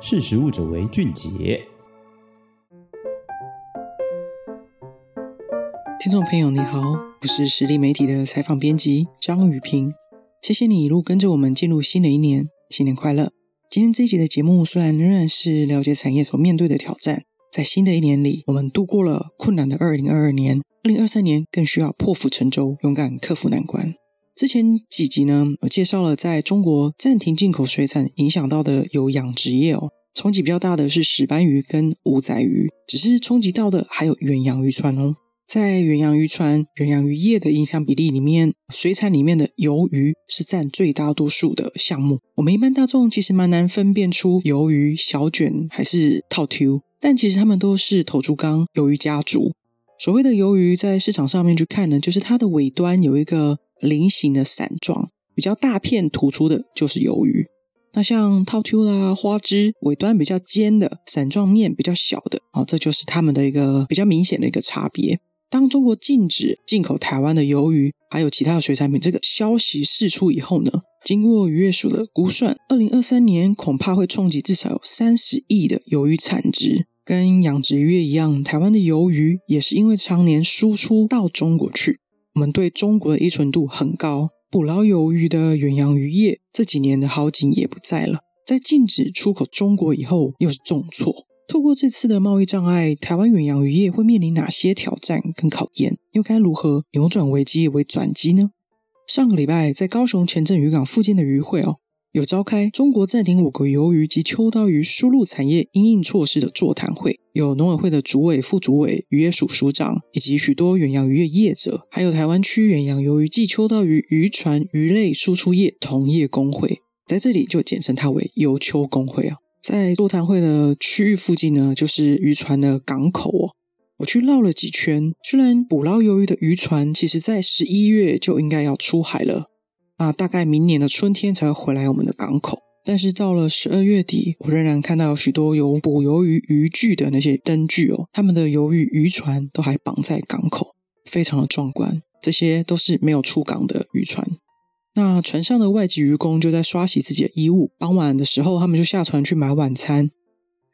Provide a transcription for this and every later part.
识时务者为俊杰。听众朋友，你好，我是实力媒体的采访编辑张雨萍。谢谢你一路跟着我们进入新的一年，新年快乐！今天这一集的节目虽然仍然是了解产业所面对的挑战，在新的一年里，我们度过了困难的二零二二年，二零二三年更需要破釜沉舟，勇敢克服难关。之前几集呢，我介绍了在中国暂停进口水产影响到的有养殖业哦，冲击比较大的是石斑鱼跟午仔鱼，只是冲击到的还有远洋渔船哦。在远洋渔船、远洋渔业的影响比例里面，水产里面的鱿鱼是占最大多数的项目。我们一般大众其实蛮难分辨出鱿鱼、小卷还是套 Q，但其实它们都是头足纲鱿鱼家族。所谓的鱿鱼，在市场上面去看呢，就是它的尾端有一个。菱形的伞状，比较大片突出的就是鱿鱼。那像套 Q 啦、花枝，尾端比较尖的，伞状面比较小的，哦，这就是它们的一个比较明显的一个差别。当中国禁止进口台湾的鱿鱼，还有其他的水产品这个消息释出以后呢，经过渔业署的估算，二零二三年恐怕会冲击至少有三十亿的鱿鱼产值。跟养殖业一样，台湾的鱿鱼也是因为常年输出到中国去。我们对中国的依存度很高，捕捞鱿鱼的远洋渔业这几年的好景也不在了。在禁止出口中国以后，又是重挫。透过这次的贸易障碍，台湾远洋渔业会面临哪些挑战跟考验？又该如何扭转危机为转机呢？上个礼拜在高雄前镇渔港附近的渔会哦。有召开中国暂停我国鱿鱼及秋刀鱼输入产业因应措施的座谈会，有农委会的主委、副主委、渔业署署长，以及许多远洋渔业业者，还有台湾区远洋鱿鱼暨秋刀鱼渔船鱼类输出业同业公会，在这里就简称它为鱿秋公会啊。在座谈会的区域附近呢，就是渔船的港口哦。我去绕了几圈，虽然捕捞鱿鱼的渔船，其实在十一月就应该要出海了。啊，大概明年的春天才会回来我们的港口。但是到了十二月底，我仍然看到许多有捕鱿鱼渔具的那些灯具哦，他们的鱿鱼渔船都还绑在港口，非常的壮观。这些都是没有出港的渔船。那船上的外籍渔工就在刷洗自己的衣物。傍晚的时候，他们就下船去买晚餐。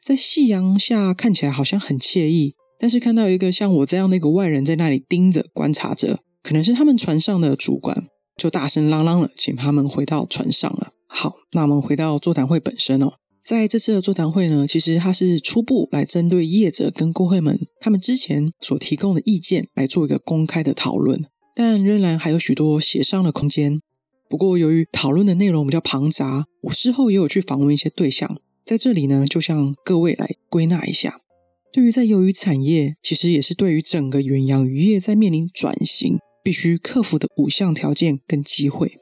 在夕阳下看起来好像很惬意，但是看到一个像我这样的一个外人在那里盯着观察着，可能是他们船上的主管。就大声嚷嚷了，请他们回到船上了。好，那我们回到座谈会本身哦。在这次的座谈会呢，其实它是初步来针对业者跟工会们他们之前所提供的意见来做一个公开的讨论，但仍然还有许多协商的空间。不过由于讨论的内容比较庞杂，我事后也有去访问一些对象，在这里呢，就向各位来归纳一下。对于在鱿鱼产业，其实也是对于整个远洋渔业在面临转型。必须克服的五项条件跟机会。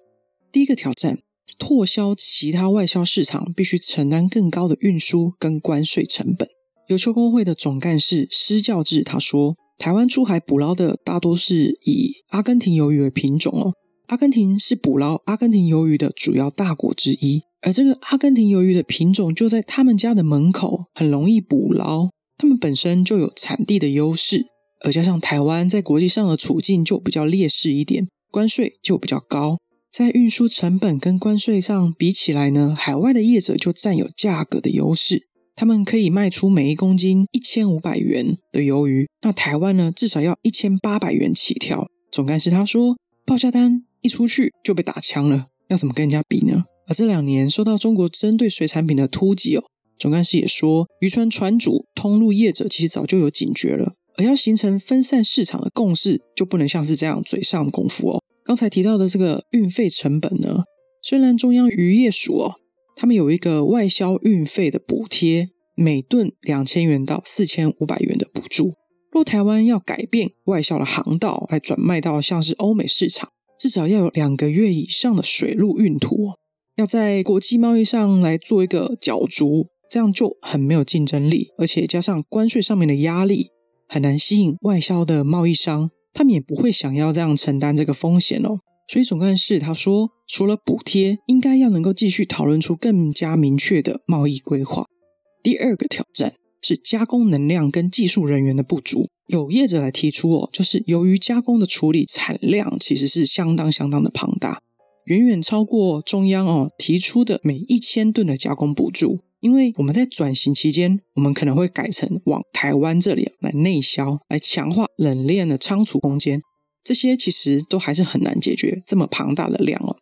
第一个挑战，拓销其他外销市场必须承担更高的运输跟关税成本。有秋公会的总干事施教志他说，台湾出海捕捞的大多是以阿根廷鱿鱼为品种哦。阿根廷是捕捞阿根廷鱿鱼的主要大国之一，而这个阿根廷鱿鱼的品种就在他们家的门口，很容易捕捞，他们本身就有产地的优势。而加上台湾在国际上的处境就比较劣势一点，关税就比较高，在运输成本跟关税上比起来呢，海外的业者就占有价格的优势，他们可以卖出每一公斤一千五百元的鱿鱼，那台湾呢至少要一千八百元起跳。总干事他说，报价单一出去就被打枪了，要怎么跟人家比呢？而这两年受到中国针对水产品的突击哦，总干事也说，渔船船主、通路业者其实早就有警觉了。而要形成分散市场的共识，就不能像是这样嘴上功夫哦。刚才提到的这个运费成本呢，虽然中央渔业署哦，他们有一个外销运费的补贴，每吨两千元到四千五百元的补助。若台湾要改变外销的航道来转卖到像是欧美市场，至少要有两个月以上的水路运途，要在国际贸易上来做一个角逐，这样就很没有竞争力，而且加上关税上面的压力。很难吸引外销的贸易商，他们也不会想要这样承担这个风险哦。所以总干事他说，除了补贴，应该要能够继续讨论出更加明确的贸易规划。第二个挑战是加工能量跟技术人员的不足。有业者来提出哦，就是由于加工的处理产量其实是相当相当的庞大，远远超过中央哦提出的每一千吨的加工补助。因为我们在转型期间，我们可能会改成往台湾这里来内销，来强化冷链的仓储空间。这些其实都还是很难解决这么庞大的量哦。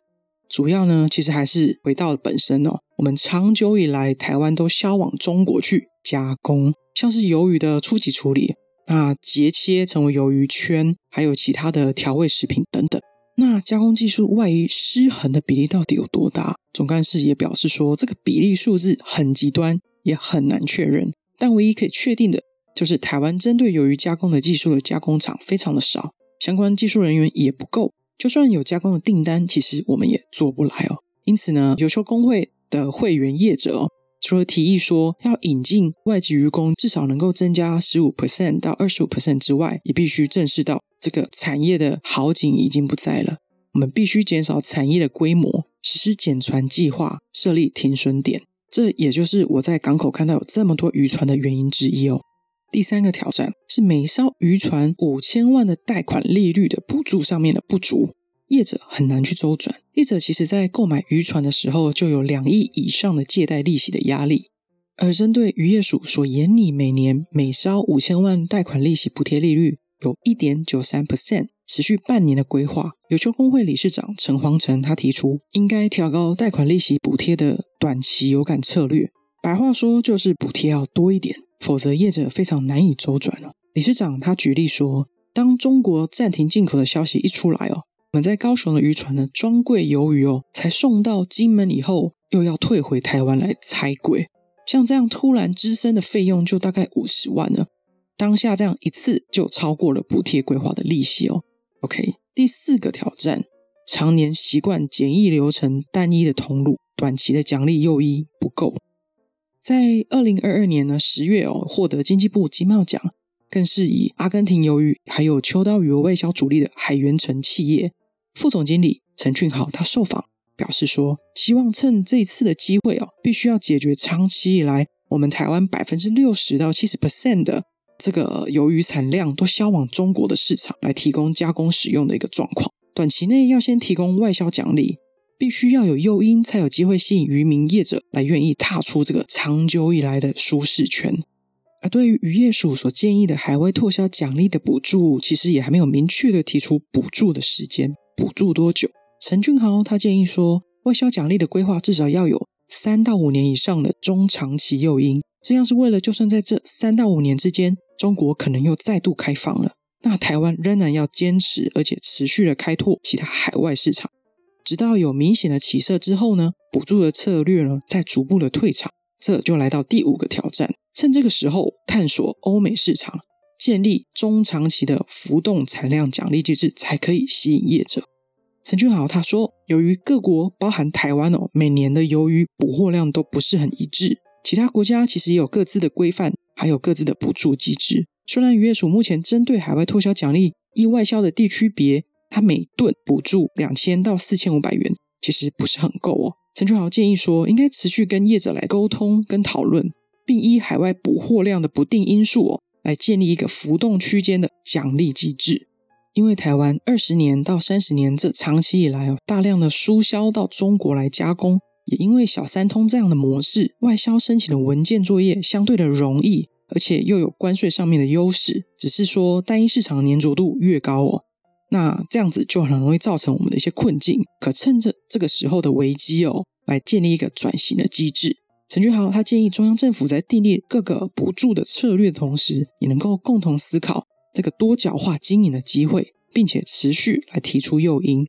主要呢，其实还是回到本身哦。我们长久以来，台湾都销往中国去加工，像是鱿鱼的初级处理，那截切成为鱿鱼圈，还有其他的调味食品等等。那加工技术外移失衡的比例到底有多大？总干事也表示说，这个比例数字很极端，也很难确认。但唯一可以确定的就是，台湾针对鱿鱼加工的技术的加工厂非常的少，相关技术人员也不够。就算有加工的订单，其实我们也做不来哦。因此呢，鱿球公会的会员业者，除了提议说要引进外籍渔工，至少能够增加十五 percent 到二十五 percent 之外，也必须正视到。这个产业的好景已经不在了，我们必须减少产业的规模，实施减船计划，设立停损点。这也就是我在港口看到有这么多渔船的原因之一哦。第三个挑战是每艘渔船五千万的贷款利率的补助上面的不足，业者很难去周转。业者其实在购买渔船的时候就有两亿以上的借贷利息的压力，而针对渔业署所研拟每年每艘五千万贷款利息补贴利率。有一点九三 percent，持续半年的规划。有球工会理事长陈煌成他提出，应该调高贷款利息补贴的短期有感策略。白话说就是补贴要多一点，否则业者非常难以周转了。理事长他举例说，当中国暂停进口的消息一出来哦，我们在高雄的渔船呢，装柜鱿鱼哦，才送到金门以后，又要退回台湾来拆柜，像这样突然滋生的费用就大概五十万了。当下这样一次就超过了补贴规划的利息哦。OK，第四个挑战，常年习惯简易流程、单一的通路，短期的奖励诱因不够。在二零二二年呢十月哦，获得经济部经贸奖，更是以阿根廷鱿鱼还有秋刀鱼为外销主力的海源城企业副总经理陈俊豪，他受访表示说，希望趁这一次的机会哦，必须要解决长期以来我们台湾百分之六十到七十 percent 的。这个鱿鱼产量都销往中国的市场来提供加工使用的一个状况，短期内要先提供外销奖励，必须要有诱因，才有机会吸引渔民业者来愿意踏出这个长久以来的舒适圈。而对于渔业署所建议的海外拓销奖励的补助，其实也还没有明确的提出补助的时间，补助多久？陈俊豪他建议说，外销奖励的规划至少要有三到五年以上的中长期诱因，这样是为了就算在这三到五年之间。中国可能又再度开放了，那台湾仍然要坚持，而且持续的开拓其他海外市场，直到有明显的起色之后呢，补助的策略呢再逐步的退场。这就来到第五个挑战，趁这个时候探索欧美市场，建立中长期的浮动产量奖励机制，才可以吸引业者。陈俊豪他说，由于各国包含台湾哦，每年的鱿鱼捕获量都不是很一致，其他国家其实也有各自的规范。还有各自的补助机制。虽然渔业署目前针对海外脱销奖励依外销的地区别，它每吨补助两千到四千五百元，其实不是很够哦。陈俊豪建议说，应该持续跟业者来沟通跟讨论，并依海外捕获量的不定因素哦，来建立一个浮动区间的奖励机制。因为台湾二十年到三十年这长期以来哦，大量的输销到中国来加工。也因为小三通这样的模式，外销申请的文件作业相对的容易，而且又有关税上面的优势。只是说单一市场的粘着度越高哦，那这样子就很容易造成我们的一些困境。可趁着这个时候的危机哦，来建立一个转型的机制。陈俊豪他建议中央政府在订立各个补助的策略的同时，也能够共同思考这个多角化经营的机会，并且持续来提出诱因，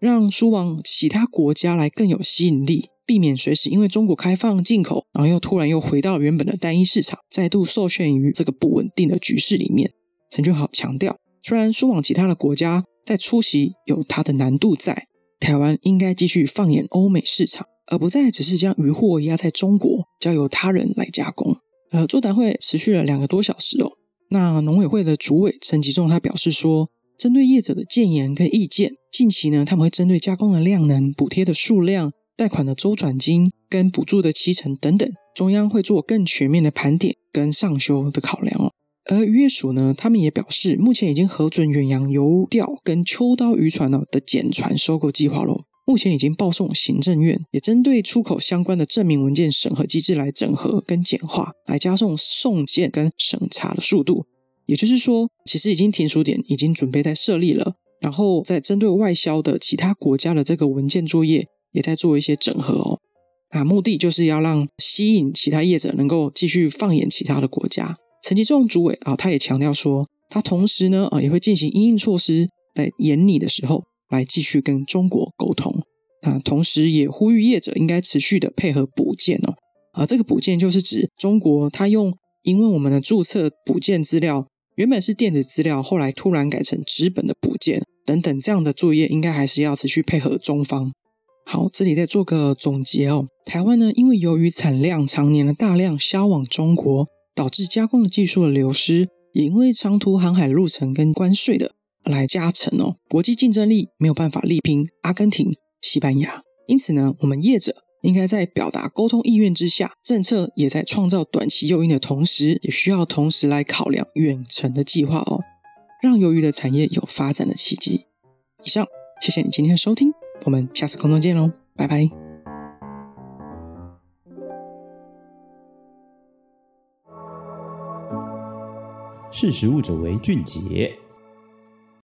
让输往其他国家来更有吸引力。避免随时因为中国开放进口，然后又突然又回到原本的单一市场，再度受限于这个不稳定的局势里面。陈俊豪强调，虽然输往其他的国家在出席有它的难度在，台湾应该继续放眼欧美市场，而不再只是将渔获压在中国，交由他人来加工。呃，座谈会持续了两个多小时哦。那农委会的主委陈吉仲他表示说，针对业者的建言跟意见，近期呢他们会针对加工的量能、补贴的数量。贷款的周转金跟补助的期程等等，中央会做更全面的盘点跟上修的考量哦。而渔业署呢，他们也表示，目前已经核准远洋游钓跟秋刀渔船的减船收购计划喽。目前已经报送行政院，也针对出口相关的证明文件审核机制来整合跟简化，来加重送件跟审查的速度。也就是说，其实已经停输点已经准备在设立了，然后在针对外销的其他国家的这个文件作业，也在做一些整合哦。啊，目的就是要让吸引其他业者能够继续放眼其他的国家。陈吉仲主委啊，他也强调说，他同时呢啊也会进行因应措施，在研拟的时候。来继续跟中国沟通，啊，同时也呼吁业者应该持续的配合补件哦，啊，这个补件就是指中国他用，因为我们的注册补件资料原本是电子资料，后来突然改成纸本的补件等等这样的作业，应该还是要持续配合中方。好，这里再做个总结哦，台湾呢，因为由于产量常年的大量销往中国，导致加工的技术的流失，也因为长途航海路程跟关税的。来加成哦，国际竞争力没有办法力拼阿根廷、西班牙，因此呢，我们业者应该在表达沟通意愿之下，政策也在创造短期诱因的同时，也需要同时来考量远程的计划哦，让鱿鱼的产业有发展的契机。以上，谢谢你今天的收听，我们下次空中见喽，拜拜。识时务者为俊杰。